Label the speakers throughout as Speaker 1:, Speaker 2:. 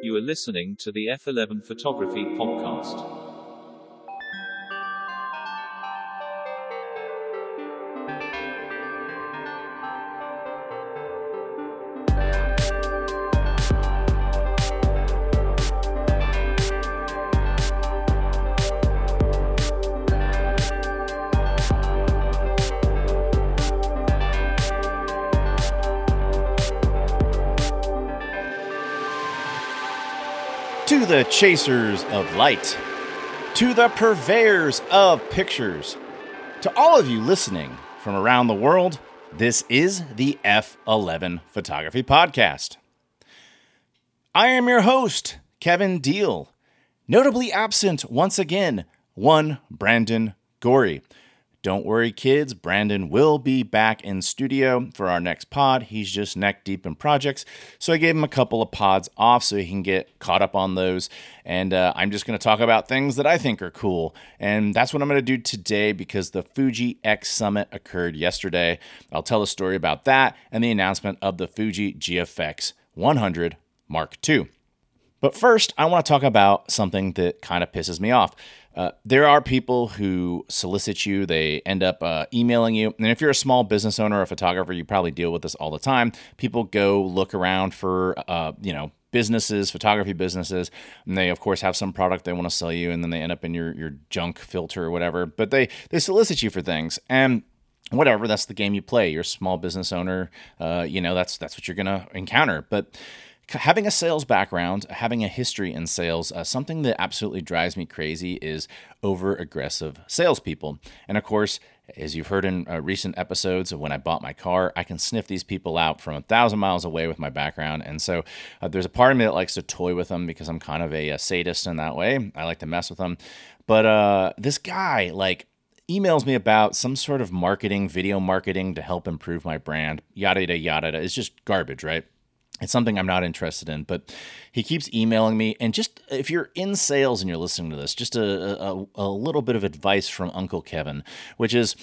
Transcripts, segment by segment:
Speaker 1: You are listening to the F11 Photography Podcast.
Speaker 2: The chasers of light, to the purveyors of pictures, to all of you listening from around the world, this is the F11 Photography Podcast. I am your host, Kevin Deal. Notably absent once again, one Brandon Gorrie. Don't worry, kids. Brandon will be back in studio for our next pod. He's just neck deep in projects. So I gave him a couple of pods off so he can get caught up on those. And uh, I'm just going to talk about things that I think are cool. And that's what I'm going to do today because the Fuji X Summit occurred yesterday. I'll tell a story about that and the announcement of the Fuji GFX 100 Mark II. But first, I want to talk about something that kind of pisses me off. Uh, there are people who solicit you, they end up uh, emailing you. And if you're a small business owner or a photographer, you probably deal with this all the time. People go look around for, uh, you know, businesses, photography businesses, and they of course have some product they want to sell you, and then they end up in your your junk filter or whatever. But they they solicit you for things, and whatever that's the game you play. You're a small business owner, uh, you know that's that's what you're gonna encounter. But having a sales background, having a history in sales, uh, something that absolutely drives me crazy is over aggressive salespeople. And of course, as you've heard in uh, recent episodes of when I bought my car, I can sniff these people out from a thousand miles away with my background. And so uh, there's a part of me that likes to toy with them because I'm kind of a, a sadist in that way. I like to mess with them. But uh, this guy, like, emails me about some sort of marketing, video marketing to help improve my brand, yada, yada, yada. It's just garbage, right? It's something I'm not interested in, but he keeps emailing me. And just if you're in sales and you're listening to this, just a, a, a little bit of advice from Uncle Kevin, which is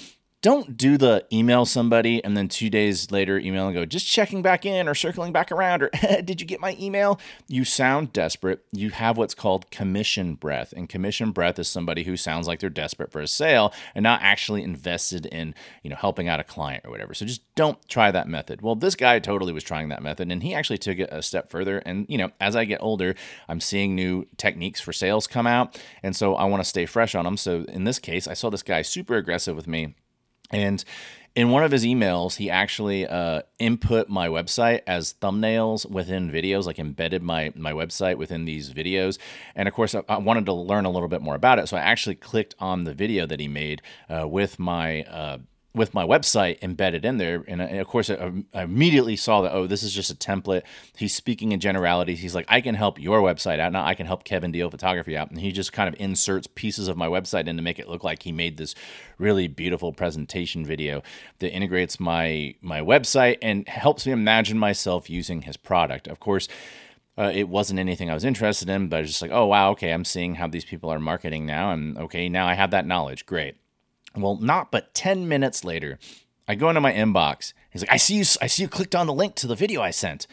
Speaker 2: don't do the email somebody and then two days later email and go just checking back in or circling back around or did you get my email? You sound desperate. You have what's called commission breath and commission breath is somebody who sounds like they're desperate for a sale and not actually invested in you know helping out a client or whatever. So just don't try that method. Well this guy totally was trying that method and he actually took it a step further and you know as i get older i'm seeing new techniques for sales come out and so i want to stay fresh on them so in this case i saw this guy super aggressive with me and in one of his emails, he actually uh, input my website as thumbnails within videos, like embedded my my website within these videos. And of course, I, I wanted to learn a little bit more about it, so I actually clicked on the video that he made uh, with my uh, with my website embedded in there. And, of course, I, I, immediately saw that, oh, this is just a template. He's speaking in generalities. He's like, I can help your website out. Now I can help Kevin Deal Photography out. And he just kind of inserts pieces of my website in to make it look like he made this really beautiful presentation video that integrates my, my website and helps me imagine myself using his product. Of course, uh, it wasn't anything I was interested in, but I was just like, oh, wow, okay, I'm seeing how these people are marketing now. And okay, now I have that knowledge. Great. Well, not but 10 minutes later, I go into my inbox. He's like, I see you, I see you clicked on the link to the video I sent.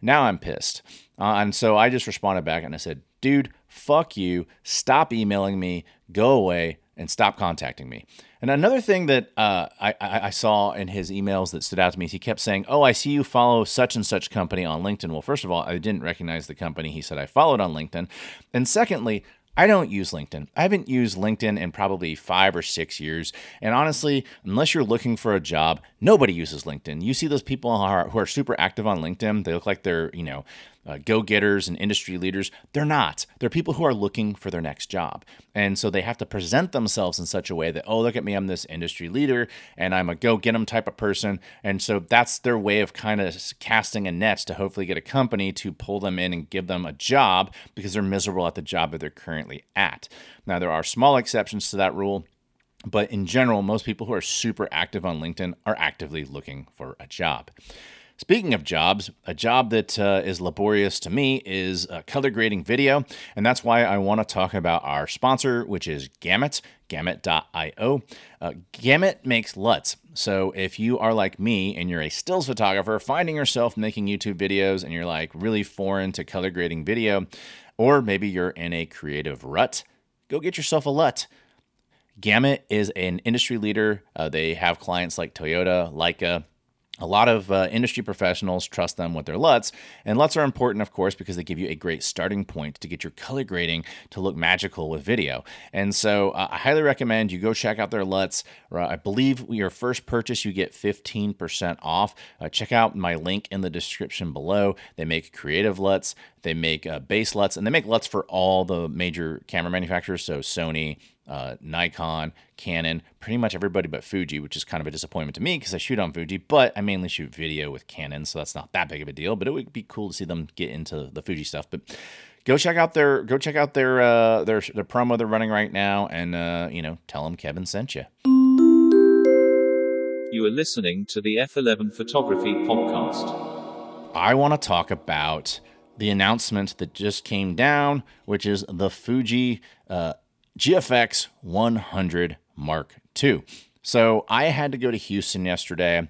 Speaker 2: Now I'm pissed. Uh, and so I just responded back and I said, dude, fuck you. Stop emailing me. Go away and stop contacting me. And another thing that uh, I, I, saw in his emails that stood out to me is he kept saying, Oh, I see you follow such and such company on LinkedIn. Well, first of all, I didn't recognize the company he said I followed on LinkedIn. And secondly, I don't use LinkedIn. I haven't used LinkedIn in probably five or six years. And honestly, unless you're looking for a job, nobody uses LinkedIn. You see those people who are, who are super active on LinkedIn, they look like they're, you know, uh, go getters and industry leaders. They're not. They're people who are looking for their next job. And so they have to present themselves in such a way that, oh, look at me, I'm this industry leader and I'm a go get them type of person. And so that's their way of kind of casting a net to hopefully get a company to pull them in and give them a job because they're miserable at the job that they're currently at. Now, there are small exceptions to that rule. But in general, most people who are super active on LinkedIn are actively looking for a job. Speaking of jobs, a job that uh, is laborious to me is uh, color grading video. And that's why I want to talk about our sponsor, which is Gamut, gamut.io. Uh, Gamut makes LUTs. So if you are like me and you're a stills photographer, finding yourself making YouTube videos and you're like really foreign to color grading video, or maybe you're in a creative rut, go get yourself a LUT. Gamut is an industry leader. Uh, they have clients like Toyota, Leica, a lot of uh, industry professionals trust them with their LUTs, and LUTs are important, of course, because they give you a great starting point to get your color grading to look magical with video. And so uh, I highly recommend you go check out their LUTs. I believe your first purchase, you get 15% off. Uh, check out my link in the description below. They make creative LUTs, they make uh, base LUTs, and they make LUTs for all the major camera manufacturers. So Sony, uh, Nikon, Canon, pretty much everybody but Fuji, which is kind of a disappointment to me because I shoot on Fuji, but I mainly shoot video with Canon, so that's not that big of a deal. But it would be cool to see them get into the Fuji stuff. But go check out their go check out their uh, their their promo they're running right now, and uh, you know tell them Kevin sent you.
Speaker 1: You are listening to the F11 Photography Podcast.
Speaker 2: I want to talk about the announcement that just came down, which is the Fuji. Uh, GFX 100 Mark II. So I had to go to Houston yesterday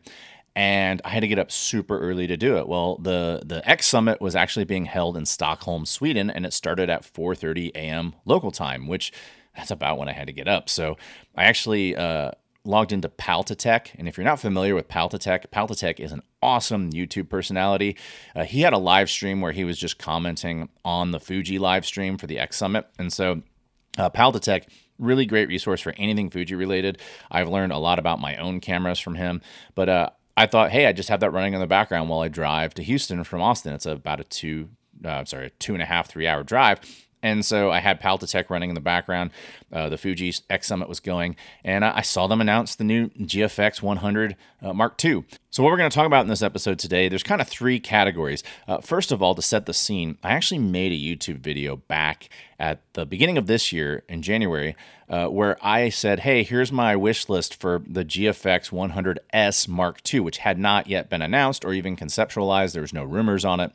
Speaker 2: and I had to get up super early to do it. Well, the the X Summit was actually being held in Stockholm, Sweden, and it started at 4:30 a.m. local time, which that's about when I had to get up. So I actually uh, logged into Pal2Tech, and if you're not familiar with Pal2Tech, Pal2Tech is an awesome YouTube personality. Uh, he had a live stream where he was just commenting on the Fuji live stream for the X Summit, and so uh, Pal2Tech, really great resource for anything Fuji related. I've learned a lot about my own cameras from him, but uh, I thought, hey, I just have that running in the background while I drive to Houston from Austin. It's about a two, uh, sorry, a two and a half, three hour drive. And so I had Pal2Tech running in the background. Uh, the Fuji X Summit was going, and I saw them announce the new GFX 100 uh, Mark II. So, what we're going to talk about in this episode today, there's kind of three categories. Uh, first of all, to set the scene, I actually made a YouTube video back at the beginning of this year in January uh, where I said, hey, here's my wish list for the GFX 100S Mark II, which had not yet been announced or even conceptualized. There was no rumors on it.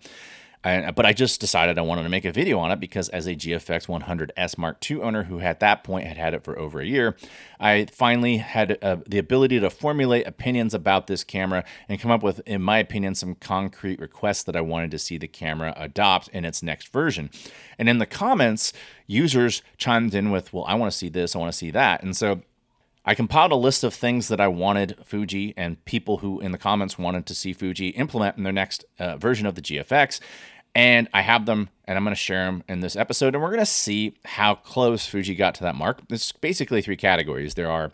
Speaker 2: And, but I just decided I wanted to make a video on it because, as a GFX 100S Mark II owner who at that point had had it for over a year, I finally had uh, the ability to formulate opinions about this camera and come up with, in my opinion, some concrete requests that I wanted to see the camera adopt in its next version. And in the comments, users chimed in with, Well, I want to see this, I want to see that. And so I compiled a list of things that I wanted Fuji and people who in the comments wanted to see Fuji implement in their next uh, version of the GFX and I have them and I'm going to share them in this episode. And we're going to see how close Fuji got to that mark. It's basically three categories there are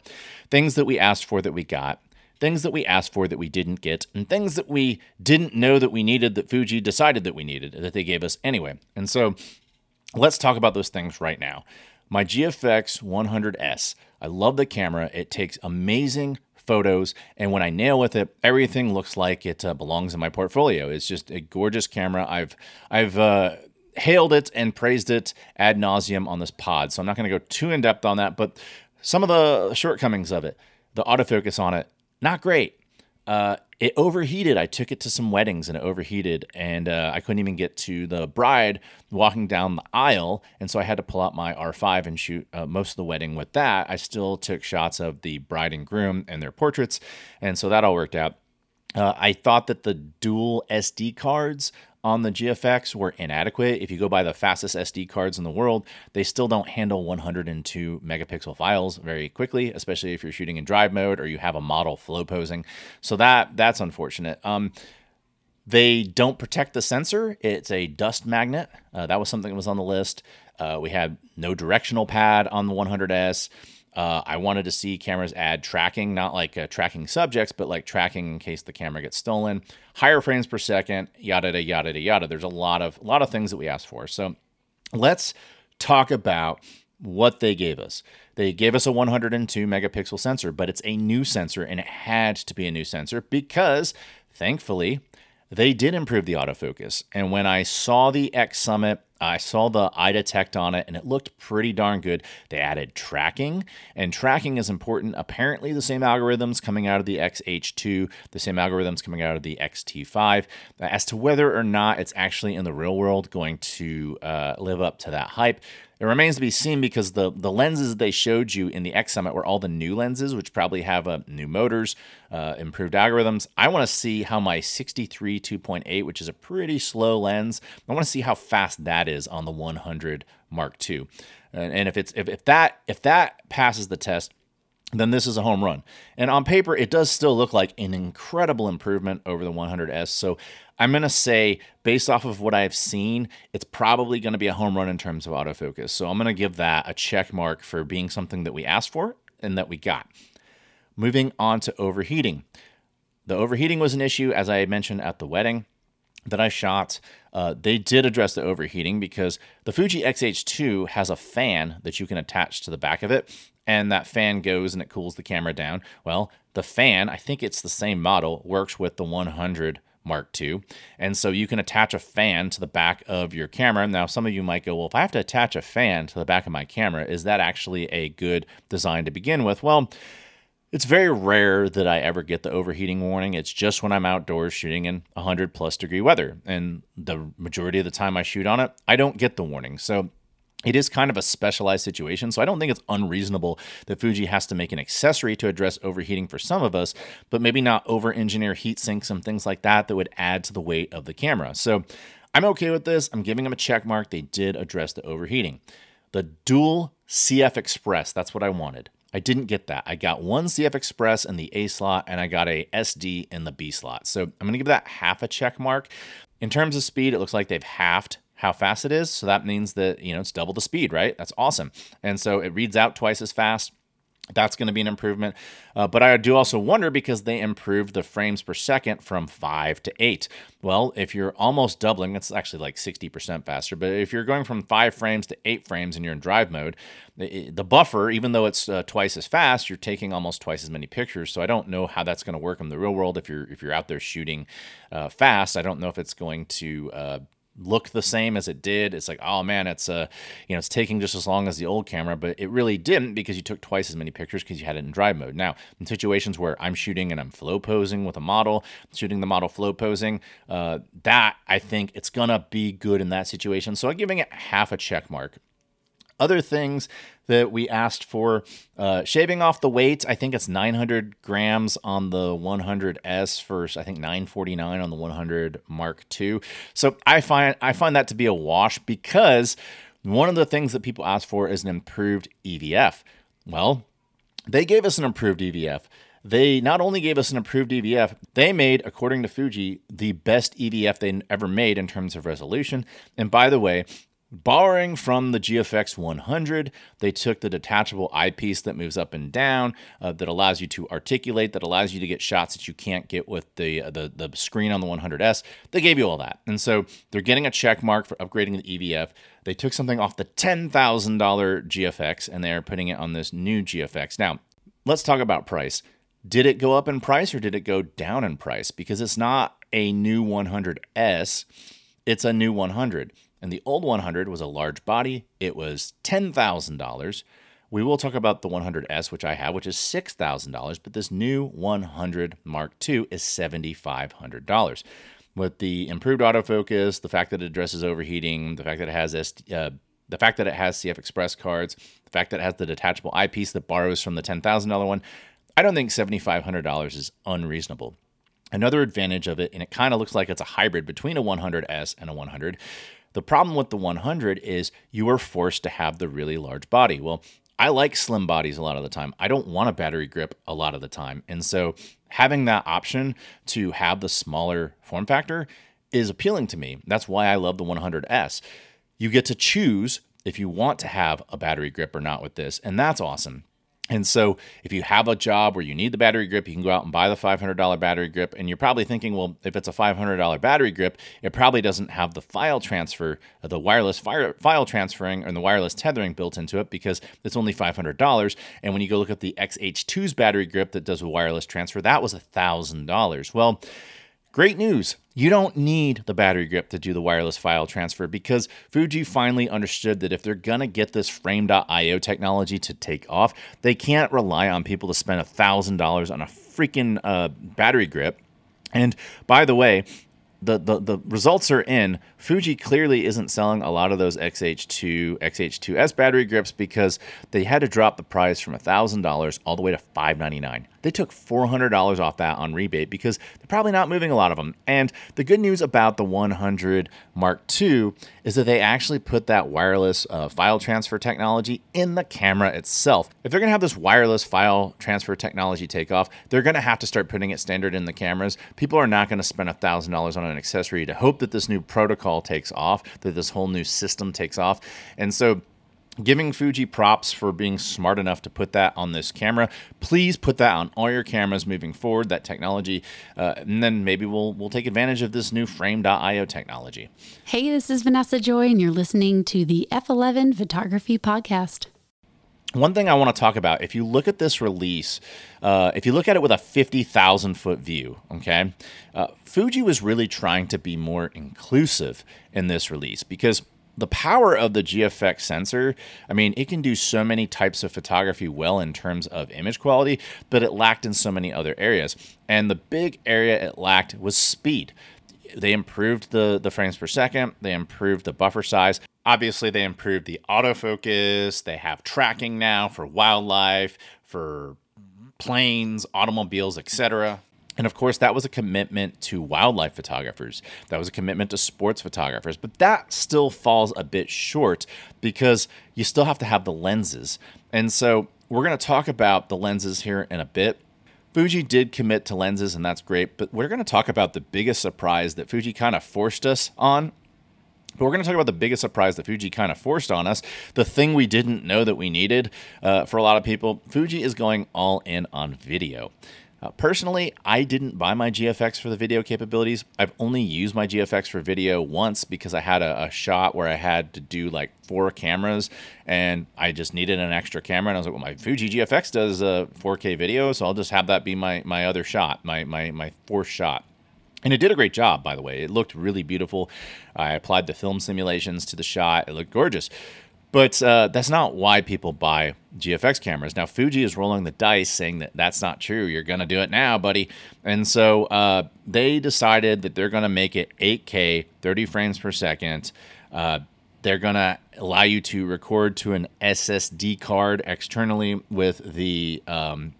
Speaker 2: things that we asked for that we got, things that we asked for that we didn't get, and things that we didn't know that we needed that Fuji decided that we needed that they gave us anyway. And so let's talk about those things right now. My GFX 100S. I love the camera. It takes amazing photos. And when I nail with it, everything looks like it uh, belongs in my portfolio. It's just a gorgeous camera. I've I've uh, hailed it and praised it ad nauseum on this pod, so I'm not going to go too in depth on that. But some of the shortcomings of it, the autofocus on it, not great. Uh, it overheated. I took it to some weddings and it overheated, and uh, I couldn't even get to the bride walking down the aisle. And so I had to pull out my R5 and shoot uh, most of the wedding with that. I still took shots of the bride and groom and their portraits, and so that all worked out. Uh, I thought that the dual SD cards on the GFX were inadequate. If you go by the fastest SD cards in the world, they still don't handle 102 megapixel files very quickly, especially if you're shooting in drive mode or you have a model flow posing. So that that's unfortunate. Um, they don't protect the sensor. It's a dust magnet. Uh, that was something that was on the list. Uh, we had no directional pad on the 100S. Uh, I wanted to see cameras add tracking, not like uh, tracking subjects, but like tracking in case the camera gets stolen. Higher frames per second, yada yada yada yada. There's a lot of a lot of things that we asked for. So let's talk about what they gave us. They gave us a 102 megapixel sensor, but it's a new sensor and it had to be a new sensor because thankfully they did improve the autofocus. And when I saw the X Summit, I saw the eye detect on it and it looked pretty darn good. They added tracking, and tracking is important. Apparently, the same algorithms coming out of the XH2, the same algorithms coming out of the XT5. As to whether or not it's actually in the real world going to uh, live up to that hype, it remains to be seen because the the lenses they showed you in the X Summit were all the new lenses, which probably have uh, new motors, uh, improved algorithms. I want to see how my 63 2.8, which is a pretty slow lens, I want to see how fast that is on the 100 Mark II. And, and if it's if, if that if that passes the test, then this is a home run. And on paper, it does still look like an incredible improvement over the 100S. So I'm going to say, based off of what I've seen, it's probably going to be a home run in terms of autofocus. So I'm going to give that a check mark for being something that we asked for and that we got. Moving on to overheating. The overheating was an issue, as I mentioned at the wedding that I shot, uh, they did address the overheating because the Fuji X-H2 has a fan that you can attach to the back of it, and that fan goes and it cools the camera down. Well, the fan, I think it's the same model, works with the 100 Mark II. And so you can attach a fan to the back of your camera. Now, some of you might go, well, if I have to attach a fan to the back of my camera, is that actually a good design to begin with? Well, it's very rare that I ever get the overheating warning. It's just when I'm outdoors shooting in 100 plus degree weather. And the majority of the time I shoot on it, I don't get the warning. So it is kind of a specialized situation, so I don't think it's unreasonable that Fuji has to make an accessory to address overheating for some of us, but maybe not over engineer heat sinks and things like that that would add to the weight of the camera. So I'm okay with this. I'm giving them a check mark. They did address the overheating. The dual CF Express, that's what I wanted. I didn't get that. I got one CF Express in the A slot and I got a SD in the B slot. So I'm going to give that half a check mark. In terms of speed, it looks like they've halved how fast it is. So that means that, you know, it's double the speed, right? That's awesome. And so it reads out twice as fast. That's going to be an improvement. Uh, but I do also wonder because they improved the frames per second from five to eight. Well, if you're almost doubling, it's actually like 60% faster. But if you're going from five frames to eight frames and you're in drive mode, the, buffer, even though it's uh, twice as fast, you're taking almost twice as many pictures. So I don't know how that's going to work in the real world if you're if you're out there shooting uh, fast. I don't know if it's going to uh, look the same as it did. It's like, oh man, it's uh, you know, it's taking just as long as the old camera, but it really didn't because you took twice as many pictures because you had it in drive mode. Now, in situations where I'm shooting and I'm flow posing with a model, shooting the model flow posing, uh, that I think it's gonna be good in that situation. So I'm giving it half a check mark. Other things that we asked for uh, shaving off the weight. I think it's 900 grams on the 100S versus I think 949 on the 100 Mark II. So I find I find that to be a wash because one of the things that people ask for is an improved EVF. Well, they gave us an improved EVF. They not only gave us an improved EVF, they made, according to Fuji, the best EVF they ever made in terms of resolution. And by the way, Borrowing from the GFX 100, they took the detachable eyepiece that moves up and down, uh, that allows you to articulate, that allows you to get shots that you can't get with the, uh, the the screen on the 100S. They gave you all that, and so they're getting a check mark for upgrading the EVF. They took something off the $10,000 GFX and they're putting it on this new GFX. Now, let's talk about price. Did it go up in price or did it go down in price? Because it's not a new 100S, it's a new 100. And the old 100 was a large body. It was $10,000. We will talk about the 100S, which I have, which is $6,000, but this new 100 Mark II is $7,500. With the improved autofocus, the fact that it addresses overheating, the fact that it has uh, the fact that it has CF Express cards, the fact that it has the detachable eyepiece that borrows from the $10,000 one, I don't think $7,500 is unreasonable. Another advantage of it, and it kind of looks like it's a hybrid between a 100S and a 100, the problem with the 100 is you are forced to have the really large body. Well, I like slim bodies a lot of the time. I don't want a battery grip a lot of the time. And so having that option to have the smaller form factor is appealing to me. That's why I love the 100S. You get to choose if you want to have a battery grip or not with this, and that's awesome. And so, if you have a job where you need the battery grip, you can go out and buy the $500 battery grip. And you're probably thinking, well, if it's a $500 battery grip, it probably doesn't have the file transfer, uh, the wireless file transferring, and the wireless tethering built into it because it's only $500. And when you go look at the XH2's battery grip that does a wireless transfer, that was $1,000. Well, Great news. You don't need the battery grip to do the wireless file transfer because Fuji finally understood that if they're to get this frame.io technology to take off, they can't rely on people to spend $1,000 on a freaking uh, battery grip. And by the way, the, the, the results are in. Fuji clearly isn't selling a lot of those XH2, XH2S battery grips because they had to drop the price from $1,000 all the way to $599. They took $400 off that on rebate because they're probably not moving a lot of them. And the good news about the 100 Mark II is that they actually put that wireless uh, file transfer technology in the camera itself. If they're going to have this wireless file transfer technology take off, they're going to have to start putting it standard in the cameras. People are not going to spend $1,000 on an accessory to hope that this new protocol takes off, that this whole new system takes off. And so giving Fuji props for being smart enough to put that on this camera. Please put that on all your cameras moving forward. That technology, uh, and then maybe we'll we'll take advantage of this new Frame.io technology.
Speaker 3: Hey, this is Vanessa Joy, and you're listening to the F11 Photography Podcast.
Speaker 2: One thing I want to talk about, if you look at this release, uh, if you look at it with a 50,000 foot view, okay, uh, Fuji was really trying to be more inclusive in this release because the power of the GFX sensor, I mean, it can do so many types of photography well in terms of image quality, but it lacked in so many other areas. And the big area it lacked was speed. They improved the, the frames per second, they improved the buffer size. Obviously, they improved the autofocus. They have tracking now for wildlife, for planes, automobiles, etc. And of course, that was a commitment to wildlife photographers. That was a commitment to sports photographers. But that still falls a bit short because you still have to have the lenses. And so we're going to talk about the lenses here in a bit. Fuji did commit to lenses, and that's great. But we're going to talk about the biggest surprise that Fuji kind of forced us on but we're going to talk about the biggest surprise that Fuji kind of forced on us, the thing we didn't know that we needed uh, for a lot of people. Fuji is going all in on video. Uh, personally, I didn't buy my GFX for the video capabilities. I've only used my GFX for video once because I had a, a, shot where I had to do like four cameras and I just needed an extra camera. And I was like, well, my Fuji GFX does uh, 4K video, so I'll just have that be my, my other shot, my, my, my fourth shot. And it did a great job, by the way. It looked really beautiful. I applied the film simulations to the shot. It looked gorgeous. But uh, that's not why people buy GFX cameras. Now, Fuji is rolling the dice saying that that's not true. You're going to do it now, buddy. And so uh, they decided that they're going to make it 8K, 30 frames per second. Uh, they're going to allow you to record to an SSD card externally with the um,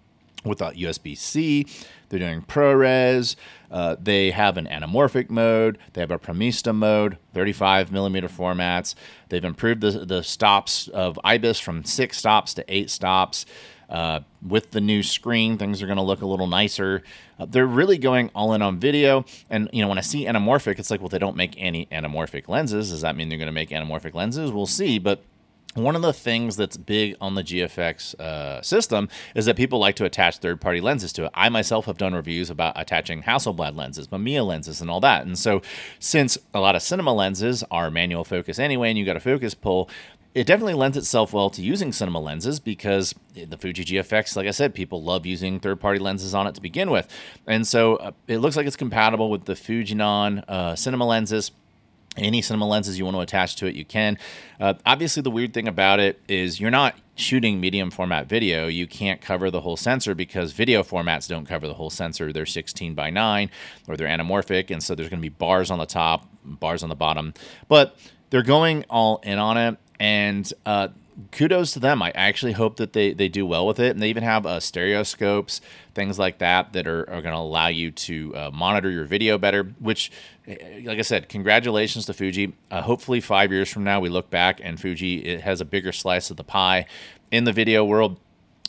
Speaker 2: with a USB C. They're doing ProRes. Uh, they have an anamorphic mode. They have a Premista mode, 35 millimeter formats. They've improved the, the stops of IBIS from six stops to eight stops. Uh, with the new screen, things are going to look a little nicer. Uh, they're really going all in on video. And, you know, when I see anamorphic, it's like, well, they don't make any anamorphic lenses. Does that mean they're going to make anamorphic lenses? We'll see. But one of the things that's big on the GFX uh, system is that people like to attach third party lenses to it. I myself have done reviews about attaching Hasselblad lenses, Mamiya lenses, and all that. And so, since a lot of cinema lenses are manual focus anyway, and you've got a focus pull, it definitely lends itself well to using cinema lenses because the Fuji GFX, like I said, people love using third party lenses on it to begin with. And so, uh, it looks like it's compatible with the Fujinon uh, cinema lenses any cinema lenses you want to attach to it, you can. Uh, obviously, the weird thing about it is you're not shooting medium format video. You can't cover the whole sensor because video formats don't cover the whole sensor. They're 16 by 9 or they're anamorphic. And so there's going to be bars on the top, bars on the bottom. But they're going all in on it. And uh, kudos to them. I actually hope that they, they do well with it. And they even have uh, stereoscopes, things like that, that are, are going to allow you to uh, monitor your video better. Which, eh, like I said, congratulations to Fuji. Uh, hopefully, five years from now, we look back and Fuji it has a bigger slice of the pie in the video world.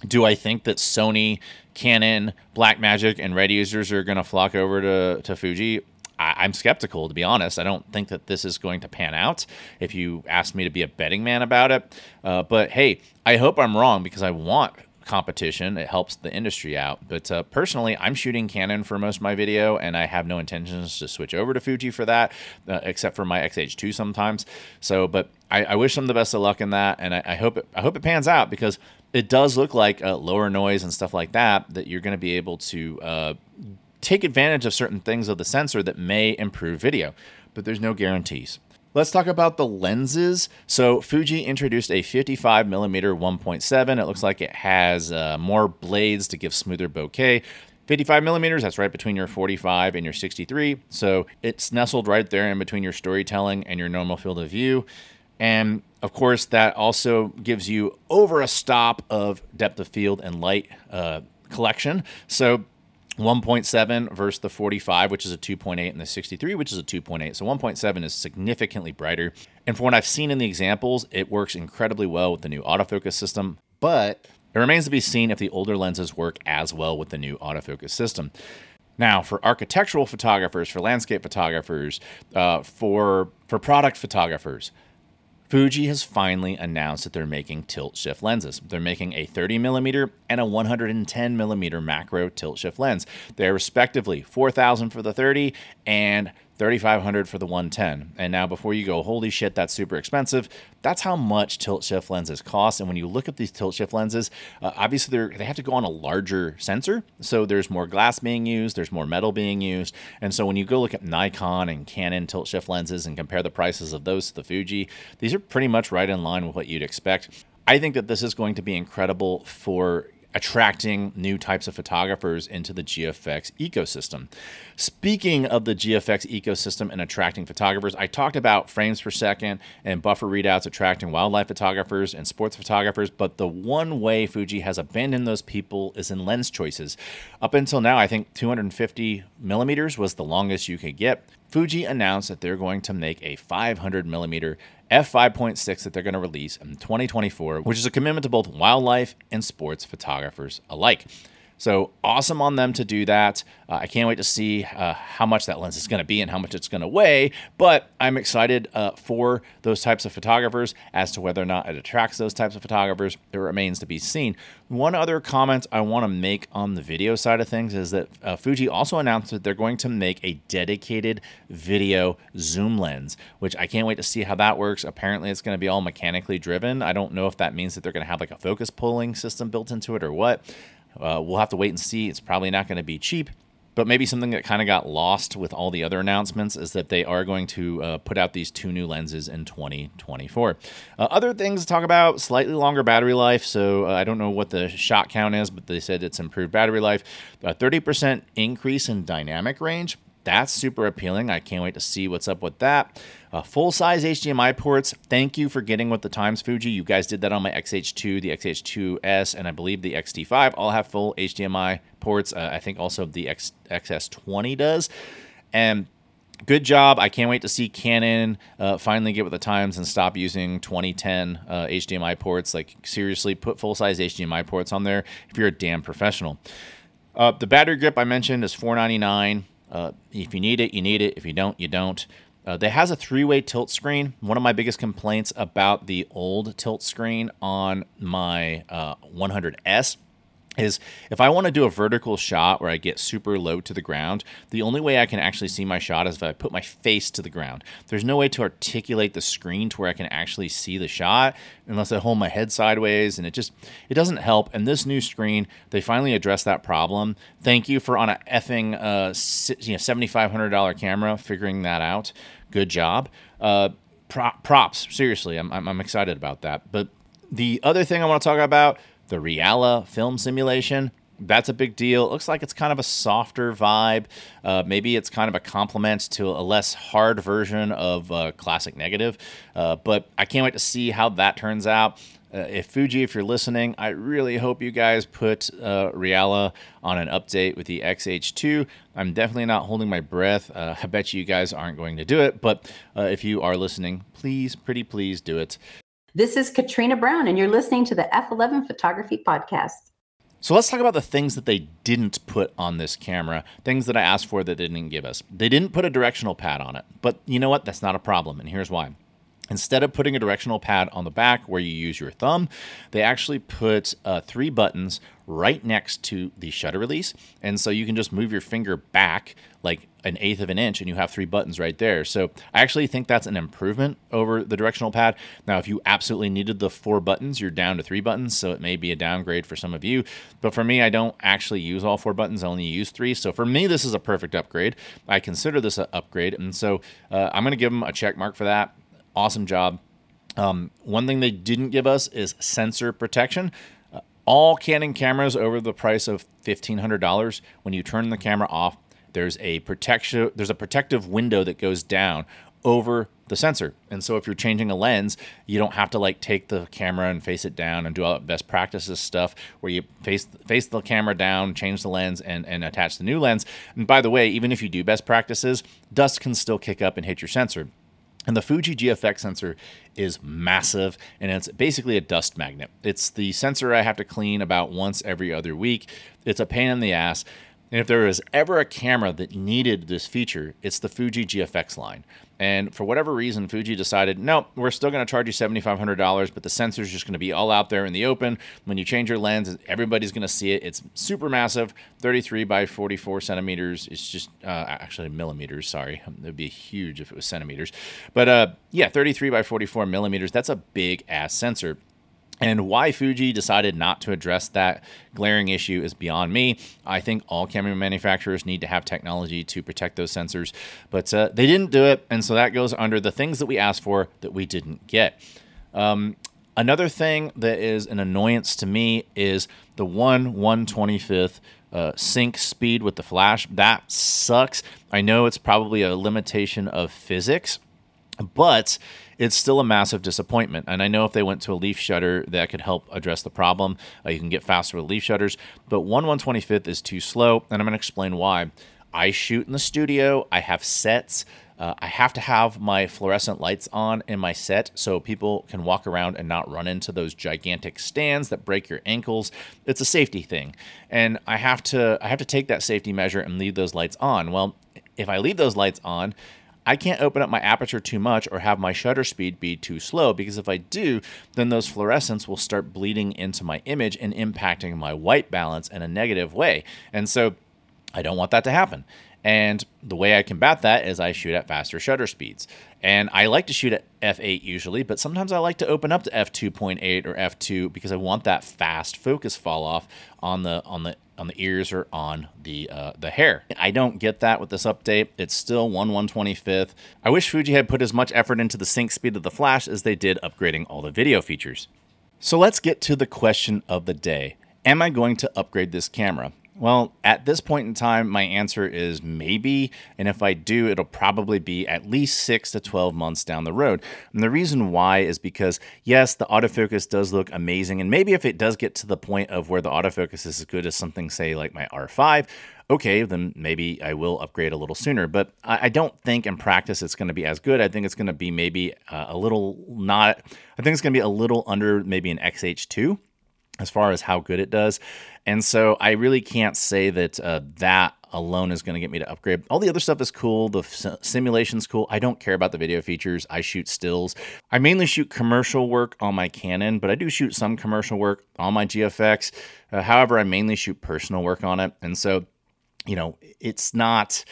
Speaker 2: Do I think that Sony, Canon, Blackmagic, and Red users are going to flock over to, to Fuji? I, am skeptical, to be honest. I don't think that this is going to pan out if you ask me to be a betting man about it. Uh, but hey, I hope I'm wrong because I want competition. It helps the industry out. But uh, personally, I'm shooting Canon for most of my video, and I have no intentions to switch over to Fuji for that, uh, except for my XH2 sometimes. So, but I, I, wish them the best of luck in that, and I, I, hope it, I hope it pans out because it does look like uh, lower noise and stuff like that that you're going to be able to uh, take advantage of certain things of the sensor that may improve video, but there's no guarantees. Let's talk about the lenses. So Fuji introduced a 55 millimeter 1.7. It looks like it has uh, more blades to give smoother bokeh. 55 millimeters, that's right between your 45 and your 63. So it's nestled right there in between your storytelling and your normal field of view. And of course, that also gives you over a stop of depth of field and light uh, collection. So 1.7 versus the 45, which is a 2.8, and the 63, which is a 2.8. So 1.7 is significantly brighter. And from what I've seen in the examples, it works incredibly well with the new autofocus system. But it remains to be seen if the older lenses work as well with the new autofocus system. Now, for architectural photographers, for landscape photographers, uh, for for product photographers, Fuji has finally announced that they're making tilt shift lenses. They're making a 30 millimeter and a 110 millimeter macro tilt shift lens. They're respectively 4,000 for the 30 and 3500 for the 110 and now before you go holy shit that's super expensive. That's how much tilt shift lenses cost. And when you look at these tilt shift lenses uh, obviously they they have to go on a larger sensor. So there's more glass being used there's more metal being used. And so when you go look at nikon and canon tilt shift lenses and compare the prices of those to the fuji these are pretty much right in line with what you'd expect. I think that this is going to be incredible for attracting new types of photographers into the GFX ecosystem. Speaking of the GFX ecosystem and attracting photographers, I talked about frames per second and buffer readouts attracting wildlife photographers and sports photographers, but the one way Fuji has abandoned those people is in lens choices. Up until now, I think 250 millimeters was the longest you could get. Fuji announced that they're going to make a 500 millimeter f5.6 that they're going to release in 2024, which is a commitment to both wildlife and sports photographers alike. So awesome on them to do that. Uh, I can't wait to see uh, how much that lens is going to be and how much it's going to weigh. But I'm excited uh, for those types of photographers as to whether or not it attracts those types of photographers. It remains to be seen. One other comment I want to make on the video side of things is that uh, Fuji also announced that they're going to make a dedicated video zoom lens, which I can't wait to see how that works. Apparently, it's going to be all mechanically driven. I don't know if that means that they're going to have like a focus pulling system built into it or what. Uh, we'll have to wait and see. It's probably not going to be cheap, but maybe something that kind of got lost with all the other announcements is that they are going to uh, put out these two new lenses in 2024. Uh, other things to talk about slightly longer battery life. So uh, I don't know what the shot count is, but they said it's improved battery life. A 30% increase in dynamic range. That's super appealing. I can't wait to see what's up with that. Uh, full size HDMI ports. Thank you for getting with the times, Fuji. You guys did that on my XH2, the XH2S, and I believe the XT5 all have full HDMI ports. Uh, I think also the X, XS20 does. And good job. I can't wait to see Canon uh, finally get with the times and stop using 2010 uh, HDMI ports. Like, seriously, put full size HDMI ports on there if you're a damn professional. Uh, the battery grip I mentioned is 499. Uh, if you need it, you need it. If you don't, you don't. Uh, has a three-way tilt screen. One of my biggest complaints about the old tilt screen on my uh, 100S is if I want to do a vertical shot where I get super low to the ground, the only way I can actually see my shot is if I put my face to the ground. There's no way to articulate the screen to where I can actually see the shot unless I hold my head sideways and it just it doesn't help. And this new screen, they finally addressed that problem. Thank you for on a effing uh, you know $7500 camera figuring that out. Good job. Uh, props, seriously. I'm I'm excited about that. But the other thing I want to talk about the Reala film simulation. That's a big deal. It looks like it's kind of a softer vibe. Uh, maybe it's kind of a complement to a less hard version of uh, Classic Negative. Uh, but I can't wait to see how that turns out. Uh, if Fuji, if you're listening, I really hope you guys put uh, Reala on an update with the XH2. I'm definitely not holding my breath. Uh, I bet you guys aren't going to do it, but uh, if you are listening, please, pretty please do it.
Speaker 4: This is Katrina Brown, and you're listening to the F11 Photography Podcast.
Speaker 2: So let's talk about the things that they didn't put on this camera, things that I asked for that they didn't give us. They didn't put a directional pad on it, but you know what? That's not a problem, and here's why. Instead of putting a directional pad on the back where you use your thumb, they actually put uh, three buttons right next to the shutter release. And so you can just move your finger back, like an eighth of an inch and you have three buttons right there. So I actually think that's an improvement over the directional pad. Now, if you absolutely needed the four buttons, you're down to three buttons. So it may be a downgrade for some of you. But for me, I don't actually use all four buttons. I only use three. So for me, this is a perfect upgrade. I consider this an upgrade. And so uh, I'm going to give them a check mark for that. Awesome job. Um, one thing they didn't give us is sensor protection. Uh, all Canon cameras over the price of $1,500, when you turn the camera off, there's a protection there's a protective window that goes down over the sensor. And so if you're changing a lens, you don't have to like take the camera and face it down and do all that best practices stuff where you face face the camera down, change the lens and and attach the new lens. And by the way, even if you do best practices, dust can still kick up and hit your sensor. And the Fuji GFX sensor is massive and it's basically a dust magnet. It's the sensor I have to clean about once every other week. It's a pain in the ass. And if there was ever a camera that needed this feature, it's the Fuji GFX line. And for whatever reason, Fuji decided, no, we're still going to charge you $7,500, but the sensor is just going to be all out there in the open. When you change your lens, everybody's going to see it. It's super massive, 33 by 44 centimeters. It's just uh, actually millimeters. Sorry, it would be huge if it was centimeters. But uh, yeah, 33 by 44 millimeters. That's a big ass sensor. And why Fuji decided not to address that glaring issue is beyond me. I think all camera manufacturers need to have technology to protect those sensors, but uh, they didn't do it. And so that goes under the things that we asked for that we didn't get. Um, another thing that is an annoyance to me is the 1 125th uh, sync speed with the flash. That sucks. I know it's probably a limitation of physics, but it's still a massive disappointment. And I know if they went to a leaf shutter, that could help address the problem. Uh, you can get faster with leaf shutters, but 1 125th is too slow, and I'm going to explain why. I shoot in the studio, I have sets. Uh, I have to have my fluorescent lights on in my set so people can walk around and not run into those gigantic stands that break your ankles. It's a safety thing. And I have to I have to take that safety measure and leave those lights on. Well, if I leave those lights on, I can't open up my aperture too much or have my shutter speed be too slow because if I do, then those fluorescents will start bleeding into my image and impacting my white balance in a negative way. And so I don't want that to happen. And the way I combat that is I shoot at faster shutter speeds. And I like to shoot at f8 usually, but sometimes I like to open up to f2.8 or f2 because I want that fast focus fall off on the on the on the ears or on the uh, the hair. I don't get that with this update. It's still 1 125th. I wish Fuji had put as much effort into the sync speed of the flash as they did upgrading all the video features. So let's get to the question of the day. Am I going to upgrade this camera? Well, at this point in time, my answer is maybe. And if I do, it'll probably be at least six to 12 months down the road. And the reason why is because, yes, the autofocus does look amazing. And maybe if it does get to the point of where the autofocus is as good as something, say, like my R5, okay, then maybe I will upgrade a little sooner. But I, don't think in practice it's going to be as good. I think it's going to be maybe uh, a little not, I think it's going to be a little under maybe an XH2 as far as how good it does. And so I really can't say that uh, that alone is going to get me to upgrade. All the other stuff is cool. The simulation's cool. I don't care about the video features. I shoot stills. I mainly shoot commercial work on my Canon, but I do shoot some commercial work on my GFX. Uh, however, I mainly shoot personal work on it. And so, you know, it's not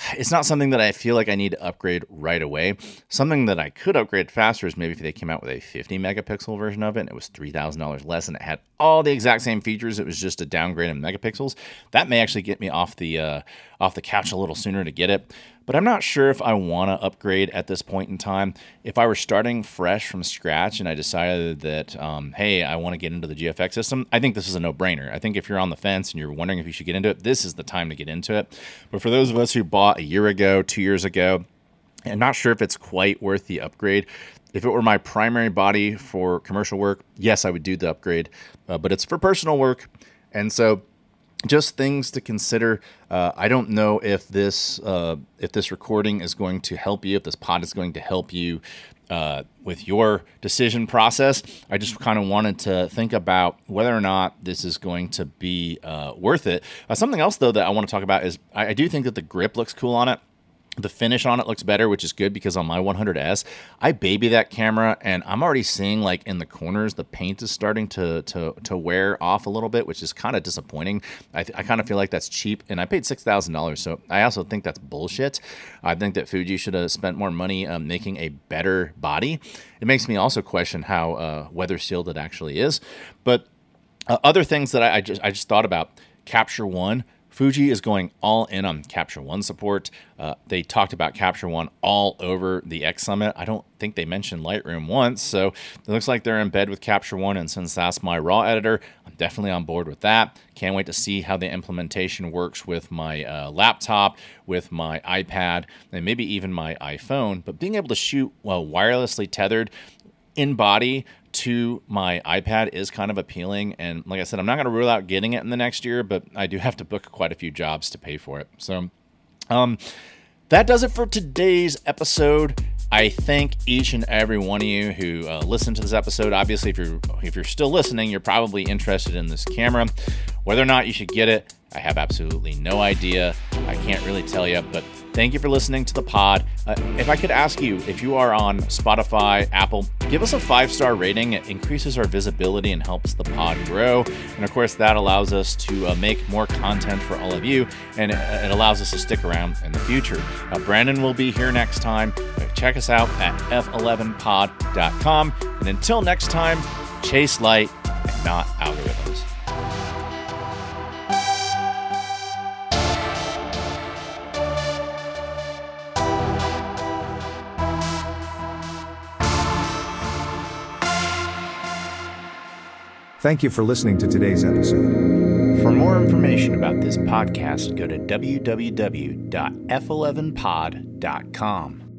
Speaker 2: it's not something that I feel like I need to upgrade right away. Something that I could upgrade faster is maybe if they came out with a 50 megapixel version of it and it was $3,000 less and it had all the exact same features. It was just a downgrade in megapixels. That may actually get me off the uh, off the couch a little sooner to get it but I'm not sure if I want to upgrade at this point in time. If I were starting fresh from scratch and I decided that, um, hey, I want to get into the GFX system, I think this is a no brainer. I think if you're on the fence and you're wondering if you should get into it, this is the time to get into it. But for those of us who bought a year ago, two years ago, I'm not sure if it's quite worth the upgrade. If it were my primary body for commercial work, yes, I would do the upgrade, uh, but it's for personal work. And so just things to consider. Uh, I don't know if this uh, if this recording is going to help you, if this pod is going to help you uh, with your decision process. I just kind of wanted to think about whether or not this is going to be uh, worth it. Uh, something else though that I want to talk about is I, I do think that the grip looks cool on it. The finish on it looks better, which is good because on my 100S, I baby that camera and I'm already seeing like in the corners the paint is starting to to, to wear off a little bit, which is kind of disappointing. I, th- I kind of feel like that's cheap, and I paid six thousand dollars, so I also think that's bullshit. I think that Fuji should have spent more money um, making a better body. It makes me also question how uh, weather sealed it actually is, but uh, other things that I, I just I just thought about Capture One Fuji is going all in on Capture One support. Uh, they talked about Capture One all over the X Summit. I don't think they mentioned Lightroom once, so it looks like they're in bed with Capture One. And since that's my RAW editor, I'm definitely on board with that. Can't wait to see how the implementation works with my uh, laptop, with my iPad, and maybe even my iPhone. But being able to shoot well wirelessly tethered in body to my iPad is kind of appealing. And like I said, I'm not going to rule out getting it in the next year, but I do have to book quite a few jobs to pay for it. So, um, that does it for today's episode. I thank each and every one of you who uh, listened to this episode. Obviously, if you're if you're still listening, you're probably interested in this camera. Whether or not you should get it, I have absolutely no idea. I can't really tell you, but thank you for listening to the pod. Uh, if I could ask you, if you are on Spotify, Apple, give us a five star rating. It increases our visibility and helps the pod grow. And of course, that allows us to uh, make more content for all of you, and it, it, allows us to stick around in the future. Uh, Brandon will be here next time. Uh, check us out at f11pod.com. And until next time, chase light and not algorithms.
Speaker 5: Thank you for listening to today's episode.
Speaker 2: For more information about this podcast, go to www.f11pod.com.